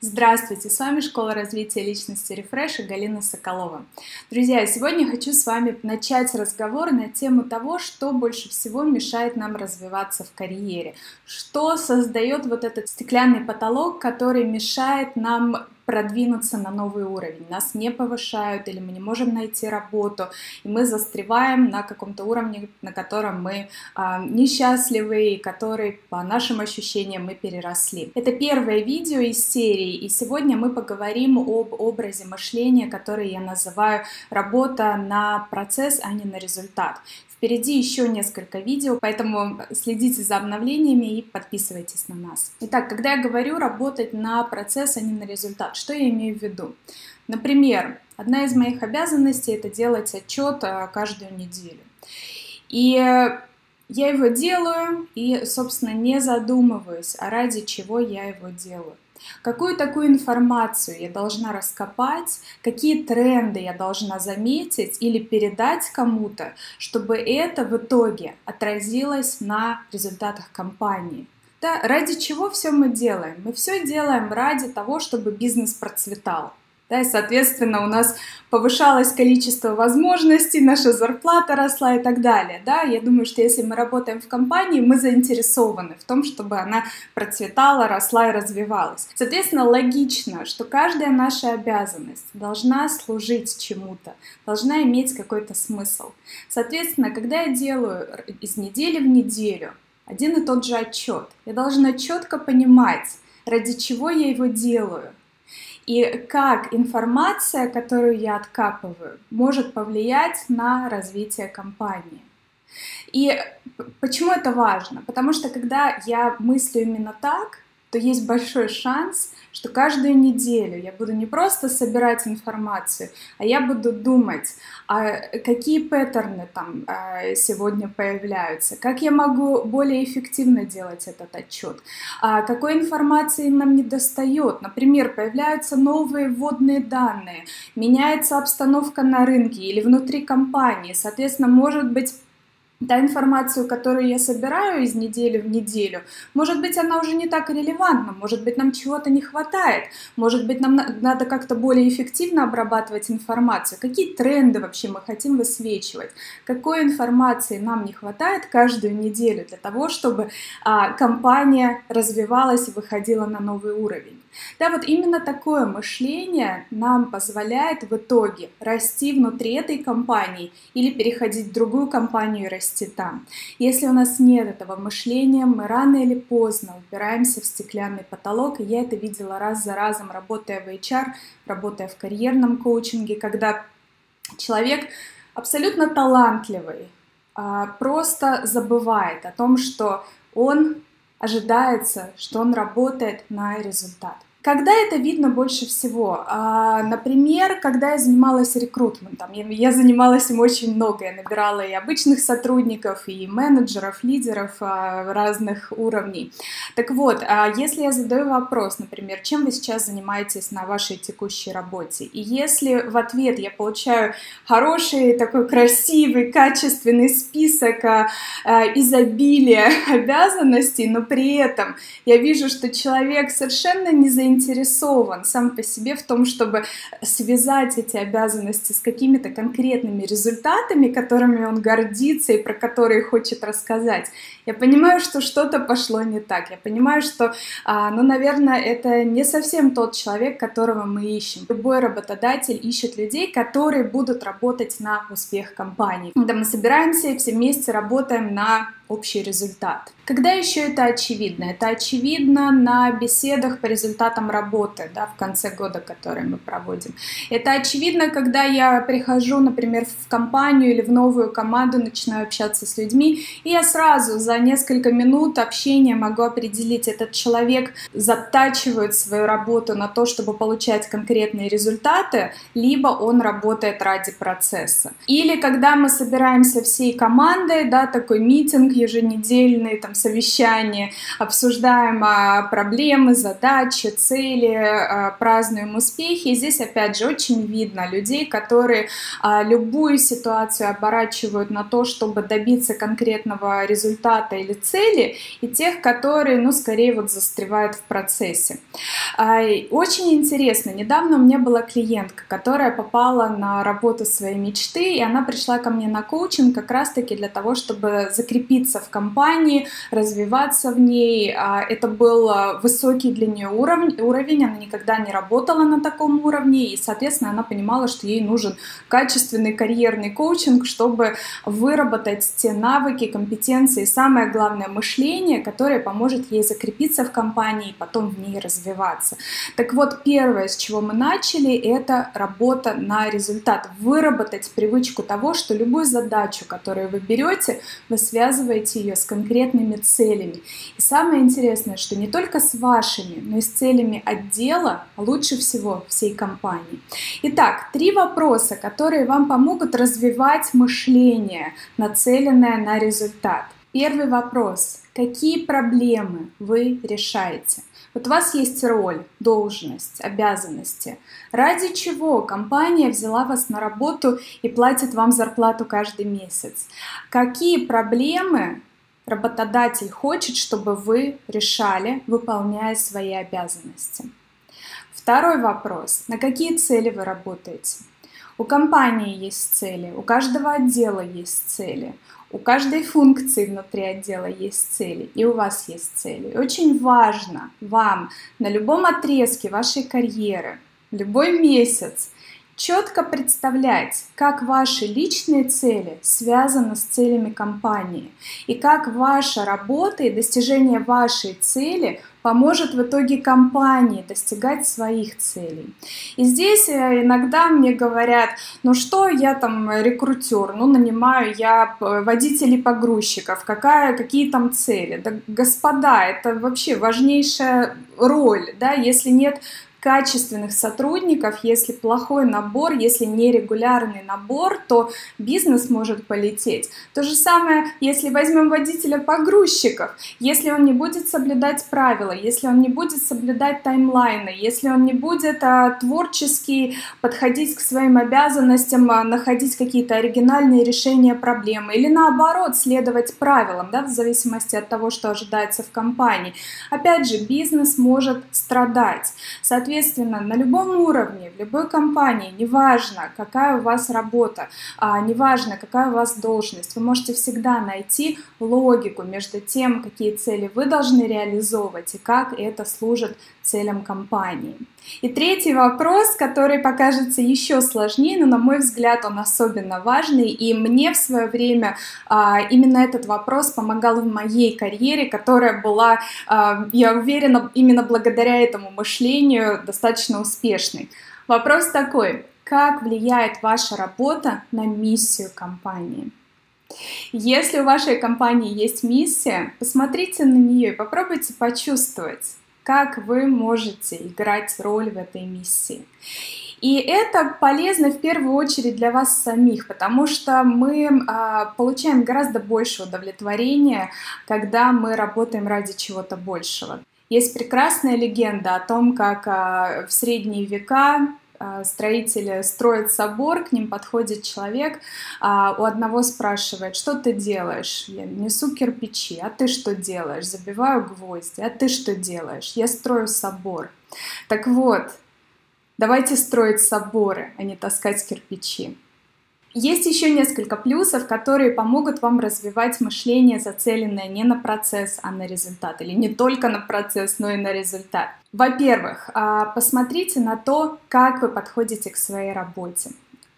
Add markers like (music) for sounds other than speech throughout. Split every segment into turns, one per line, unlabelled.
Здравствуйте, с вами Школа развития личности Refresh и Галина Соколова. Друзья, сегодня хочу с вами начать разговор на тему того, что больше всего мешает нам развиваться в карьере, что создает вот этот стеклянный потолок, который мешает нам продвинуться на новый уровень. Нас не повышают или мы не можем найти работу, и мы застреваем на каком-то уровне, на котором мы а, несчастливы и который, по нашим ощущениям, мы переросли. Это первое видео из серии, и сегодня мы поговорим об образе мышления, который я называю работа на процесс, а не на результат. Впереди еще несколько видео, поэтому следите за обновлениями и подписывайтесь на нас. Итак, когда я говорю работать на процесс, а не на результат, что я имею в виду? Например, одна из моих обязанностей это делать отчет а, каждую неделю. И я его делаю и, собственно, не задумываюсь, а ради чего я его делаю. Какую такую информацию я должна раскопать, какие тренды я должна заметить или передать кому-то, чтобы это в итоге отразилось на результатах компании. Да, ради чего все мы делаем? Мы все делаем ради того, чтобы бизнес процветал. Да, и, соответственно, у нас повышалось количество возможностей, наша зарплата росла и так далее. Да? Я думаю, что если мы работаем в компании, мы заинтересованы в том, чтобы она процветала, росла и развивалась. Соответственно, логично, что каждая наша обязанность должна служить чему-то, должна иметь какой-то смысл. Соответственно, когда я делаю из недели в неделю один и тот же отчет, я должна четко понимать, ради чего я его делаю, и как информация, которую я откапываю, может повлиять на развитие компании. И почему это важно? Потому что когда я мыслю именно так, то есть большой шанс, что каждую неделю я буду не просто собирать информацию, а я буду думать, а какие паттерны там а, сегодня появляются, как я могу более эффективно делать этот отчет, а какой информации нам не достает. Например, появляются новые вводные данные, меняется обстановка на рынке или внутри компании, соответственно, может быть та информацию, которую я собираю из недели в неделю, может быть, она уже не так релевантна, может быть, нам чего-то не хватает, может быть, нам надо как-то более эффективно обрабатывать информацию, какие тренды вообще мы хотим высвечивать, какой информации нам не хватает каждую неделю для того, чтобы а, компания развивалась и выходила на новый уровень. Да, вот именно такое мышление нам позволяет в итоге расти внутри этой компании или переходить в другую компанию и расти там. Если у нас нет этого мышления, мы рано или поздно упираемся в стеклянный потолок, и я это видела раз за разом, работая в HR, работая в карьерном коучинге, когда человек абсолютно талантливый, а, просто забывает о том, что он ожидается, что он работает на результат. Когда это видно больше всего? А, например, когда я занималась рекрутментом. Я занималась им очень много. Я набирала и обычных сотрудников, и менеджеров, лидеров а, разных уровней. Так вот, а если я задаю вопрос, например, чем вы сейчас занимаетесь на вашей текущей работе, и если в ответ я получаю хороший, такой красивый, качественный список изобилия (laughs) обязанностей, но при этом я вижу, что человек совершенно не заинтересован заинтересован сам по себе в том, чтобы связать эти обязанности с какими-то конкретными результатами, которыми он гордится и про которые хочет рассказать, я понимаю, что что-то пошло не так. Я понимаю, что, а, ну, наверное, это не совсем тот человек, которого мы ищем. Любой работодатель ищет людей, которые будут работать на успех компании. Когда мы собираемся и все вместе работаем на общий результат. Когда еще это очевидно? Это очевидно на беседах по результатам работы да, в конце года, которые мы проводим. Это очевидно, когда я прихожу, например, в компанию или в новую команду, начинаю общаться с людьми, и я сразу за несколько минут общения могу определить, этот человек затачивает свою работу на то, чтобы получать конкретные результаты, либо он работает ради процесса. Или когда мы собираемся всей командой, да, такой митинг еженедельные там совещания, обсуждаем а, проблемы, задачи, цели, а, празднуем успехи. И здесь, опять же, очень видно людей, которые а, любую ситуацию оборачивают на то, чтобы добиться конкретного результата или цели, и тех, которые, ну, скорее вот застревают в процессе. Очень интересно, недавно у меня была клиентка, которая попала на работу своей мечты, и она пришла ко мне на коучинг как раз-таки для того, чтобы закрепиться в компании, развиваться в ней. Это был высокий для нее уровень, уровень, она никогда не работала на таком уровне, и, соответственно, она понимала, что ей нужен качественный карьерный коучинг, чтобы выработать те навыки, компетенции, самое главное, мышление, которое поможет ей закрепиться в компании и потом в ней развиваться. Так вот, первое, с чего мы начали, это работа на результат. Выработать привычку того, что любую задачу, которую вы берете, вы связываете ее с конкретными целями. И самое интересное, что не только с вашими, но и с целями отдела, а лучше всего всей компании. Итак, три вопроса, которые вам помогут развивать мышление, нацеленное на результат. Первый вопрос. Какие проблемы вы решаете? Вот у вас есть роль, должность, обязанности. Ради чего компания взяла вас на работу и платит вам зарплату каждый месяц? Какие проблемы работодатель хочет, чтобы вы решали, выполняя свои обязанности? Второй вопрос. На какие цели вы работаете? У компании есть цели, у каждого отдела есть цели, у каждой функции внутри отдела есть цели, и у вас есть цели. Очень важно вам на любом отрезке вашей карьеры, любой месяц четко представлять, как ваши личные цели связаны с целями компании, и как ваша работа и достижение вашей цели поможет в итоге компании достигать своих целей. И здесь э, иногда мне говорят, ну что я там рекрутер, ну нанимаю я водителей-погрузчиков, какая, какие там цели? Да, господа, это вообще важнейшая роль, да, если нет качественных сотрудников, если плохой набор, если нерегулярный набор, то бизнес может полететь. То же самое, если возьмем водителя погрузчиков, если он не будет соблюдать правила, если он не будет соблюдать таймлайны, если он не будет а, творчески подходить к своим обязанностям, а, находить какие-то оригинальные решения проблемы, или наоборот следовать правилам, да, в зависимости от того, что ожидается в компании. Опять же, бизнес может страдать. Соответственно, Соответственно, на любом уровне, в любой компании, неважно, какая у вас работа, а, неважно, какая у вас должность, вы можете всегда найти логику между тем, какие цели вы должны реализовывать и как это служит целям компании. И третий вопрос, который покажется еще сложнее, но на мой взгляд он особенно важный, и мне в свое время а, именно этот вопрос помогал в моей карьере, которая была, а, я уверена, именно благодаря этому мышлению достаточно успешной. Вопрос такой, как влияет ваша работа на миссию компании? Если у вашей компании есть миссия, посмотрите на нее и попробуйте почувствовать, как вы можете играть роль в этой миссии. И это полезно в первую очередь для вас самих, потому что мы а, получаем гораздо больше удовлетворения, когда мы работаем ради чего-то большего. Есть прекрасная легенда о том, как а, в средние века а, строители строят собор, к ним подходит человек, а, у одного спрашивает, что ты делаешь? Я несу кирпичи, а ты что делаешь? Забиваю гвозди, а ты что делаешь? Я строю собор. Так вот, давайте строить соборы, а не таскать кирпичи. Есть еще несколько плюсов, которые помогут вам развивать мышление, зацеленное не на процесс, а на результат. Или не только на процесс, но и на результат. Во-первых, а, посмотрите на то, как вы подходите к своей работе.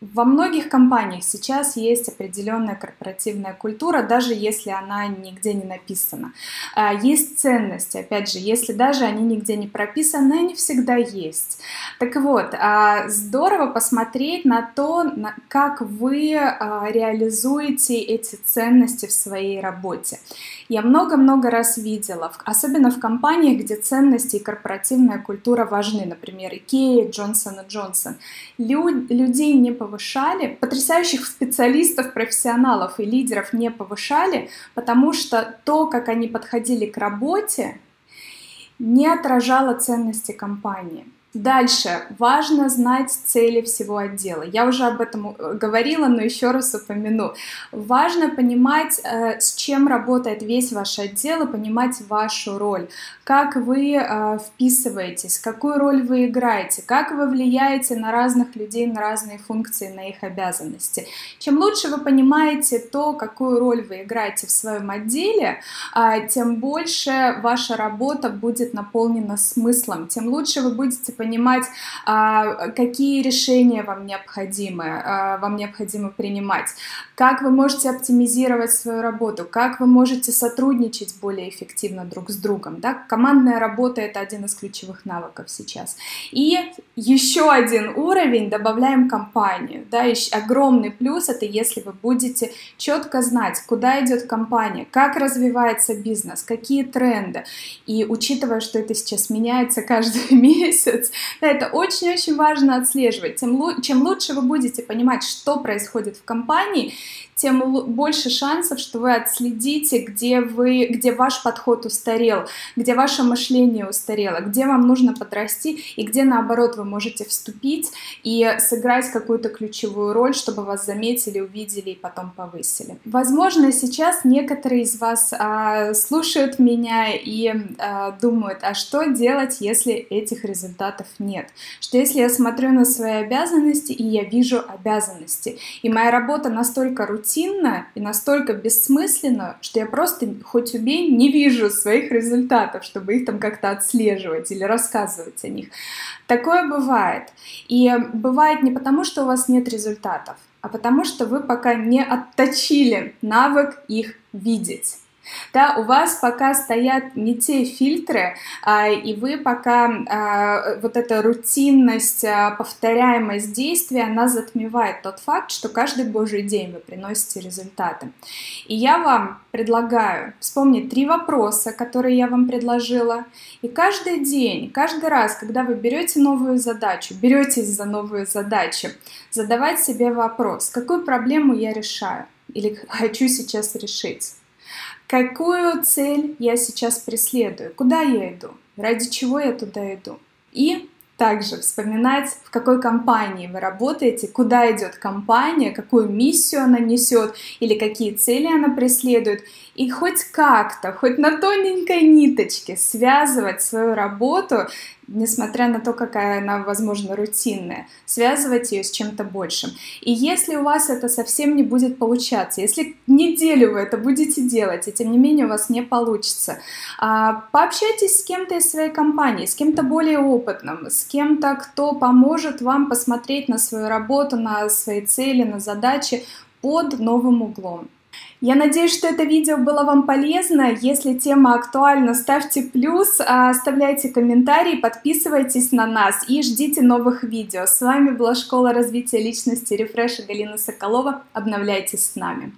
Во многих компаниях сейчас есть определенная корпоративная культура, даже если она нигде не написана. А, есть ценности, опять же, если даже они нигде не прописаны, они всегда есть. Так вот, а, здорово посмотреть на то, как вы а, реализуете эти ценности в своей работе. Я много-много раз видела, особенно в компаниях, где ценности и корпоративная культура важны, например, Икея, Джонсон и Джонсон. Людей не повышали, потрясающих специалистов, профессионалов и лидеров не повышали, потому что то, как они подходили к работе, не отражало ценности компании. Дальше. Важно знать цели всего отдела. Я уже об этом э, говорила, но еще раз упомяну. Важно понимать, э, с чем работает весь ваш отдел и понимать вашу роль. Как вы э, вписываетесь, какую роль вы играете, как вы влияете на разных людей, на разные функции, на их обязанности. Чем лучше вы понимаете то, какую роль вы играете в своем отделе, тем больше ваша работа будет наполнена смыслом, тем лучше вы будете понимать, а, какие решения вам необходимы, а, вам необходимо принимать, как вы можете оптимизировать свою работу, как вы можете сотрудничать более эффективно друг с другом. Да? Командная работа — это один из ключевых навыков сейчас. И еще один уровень добавляем компанию. Да? Еще огромный плюс — это если вы будете четко знать, куда идет компания, как развивается бизнес, какие тренды. И учитывая, что это сейчас меняется каждый (laughs) месяц, да, это очень-очень важно отслеживать. Тем, чем лучше вы будете понимать, что происходит в компании, тем больше шансов, что вы отследите, где, вы, где ваш подход устарел, где ваше мышление устарело, где вам нужно подрасти и где, наоборот, вы можете вступить и сыграть какую-то ключевую роль, чтобы вас заметили, увидели и потом повысили. Возможно, сейчас некоторые из вас а, слушают меня и а, думают, а что делать, если этих результатов нет? Что если я смотрю на свои обязанности и я вижу обязанности, и моя работа настолько рутинная, рутинно и настолько бессмысленно, что я просто, хоть убей, не вижу своих результатов, чтобы их там как-то отслеживать или рассказывать о них. Такое бывает. И бывает не потому, что у вас нет результатов, а потому что вы пока не отточили навык их видеть. Да, у вас пока стоят не те фильтры, а, и вы пока а, вот эта рутинность, а, повторяемость действия, она затмевает тот факт, что каждый божий день вы приносите результаты. И я вам предлагаю вспомнить три вопроса, которые я вам предложила, и каждый день, каждый раз, когда вы берете новую задачу, беретесь за новую задачу, задавать себе вопрос, какую проблему я решаю или (laughs) хочу сейчас решить. Какую цель я сейчас преследую? Куда я иду? Ради чего я туда иду? И также вспоминать, в какой компании вы работаете, куда идет компания, какую миссию она несет или какие цели она преследует, и хоть как-то, хоть на тоненькой ниточке связывать свою работу, несмотря на то, какая она, возможно, рутинная, связывать ее с чем-то большим. И если у вас это совсем не будет получаться, если неделю вы это будете делать, и тем не менее у вас не получится, а, пообщайтесь с кем-то из своей компании, с кем-то более опытным, с кем-то, кто поможет вам посмотреть на свою работу, на свои цели, на задачи под новым углом. Я надеюсь, что это видео было вам полезно. Если тема актуальна, ставьте плюс, а, оставляйте комментарии, подписывайтесь на нас и ждите новых видео. С вами была Школа развития личности Рефреша Галина Соколова. Обновляйтесь с нами.